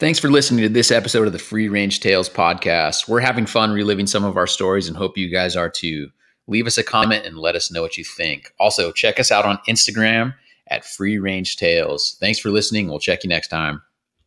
Thanks for listening to this episode of the Free Range Tales podcast. We're having fun reliving some of our stories and hope you guys are too. Leave us a comment and let us know what you think. Also, check us out on Instagram at Free Range Tales. Thanks for listening. We'll check you next time.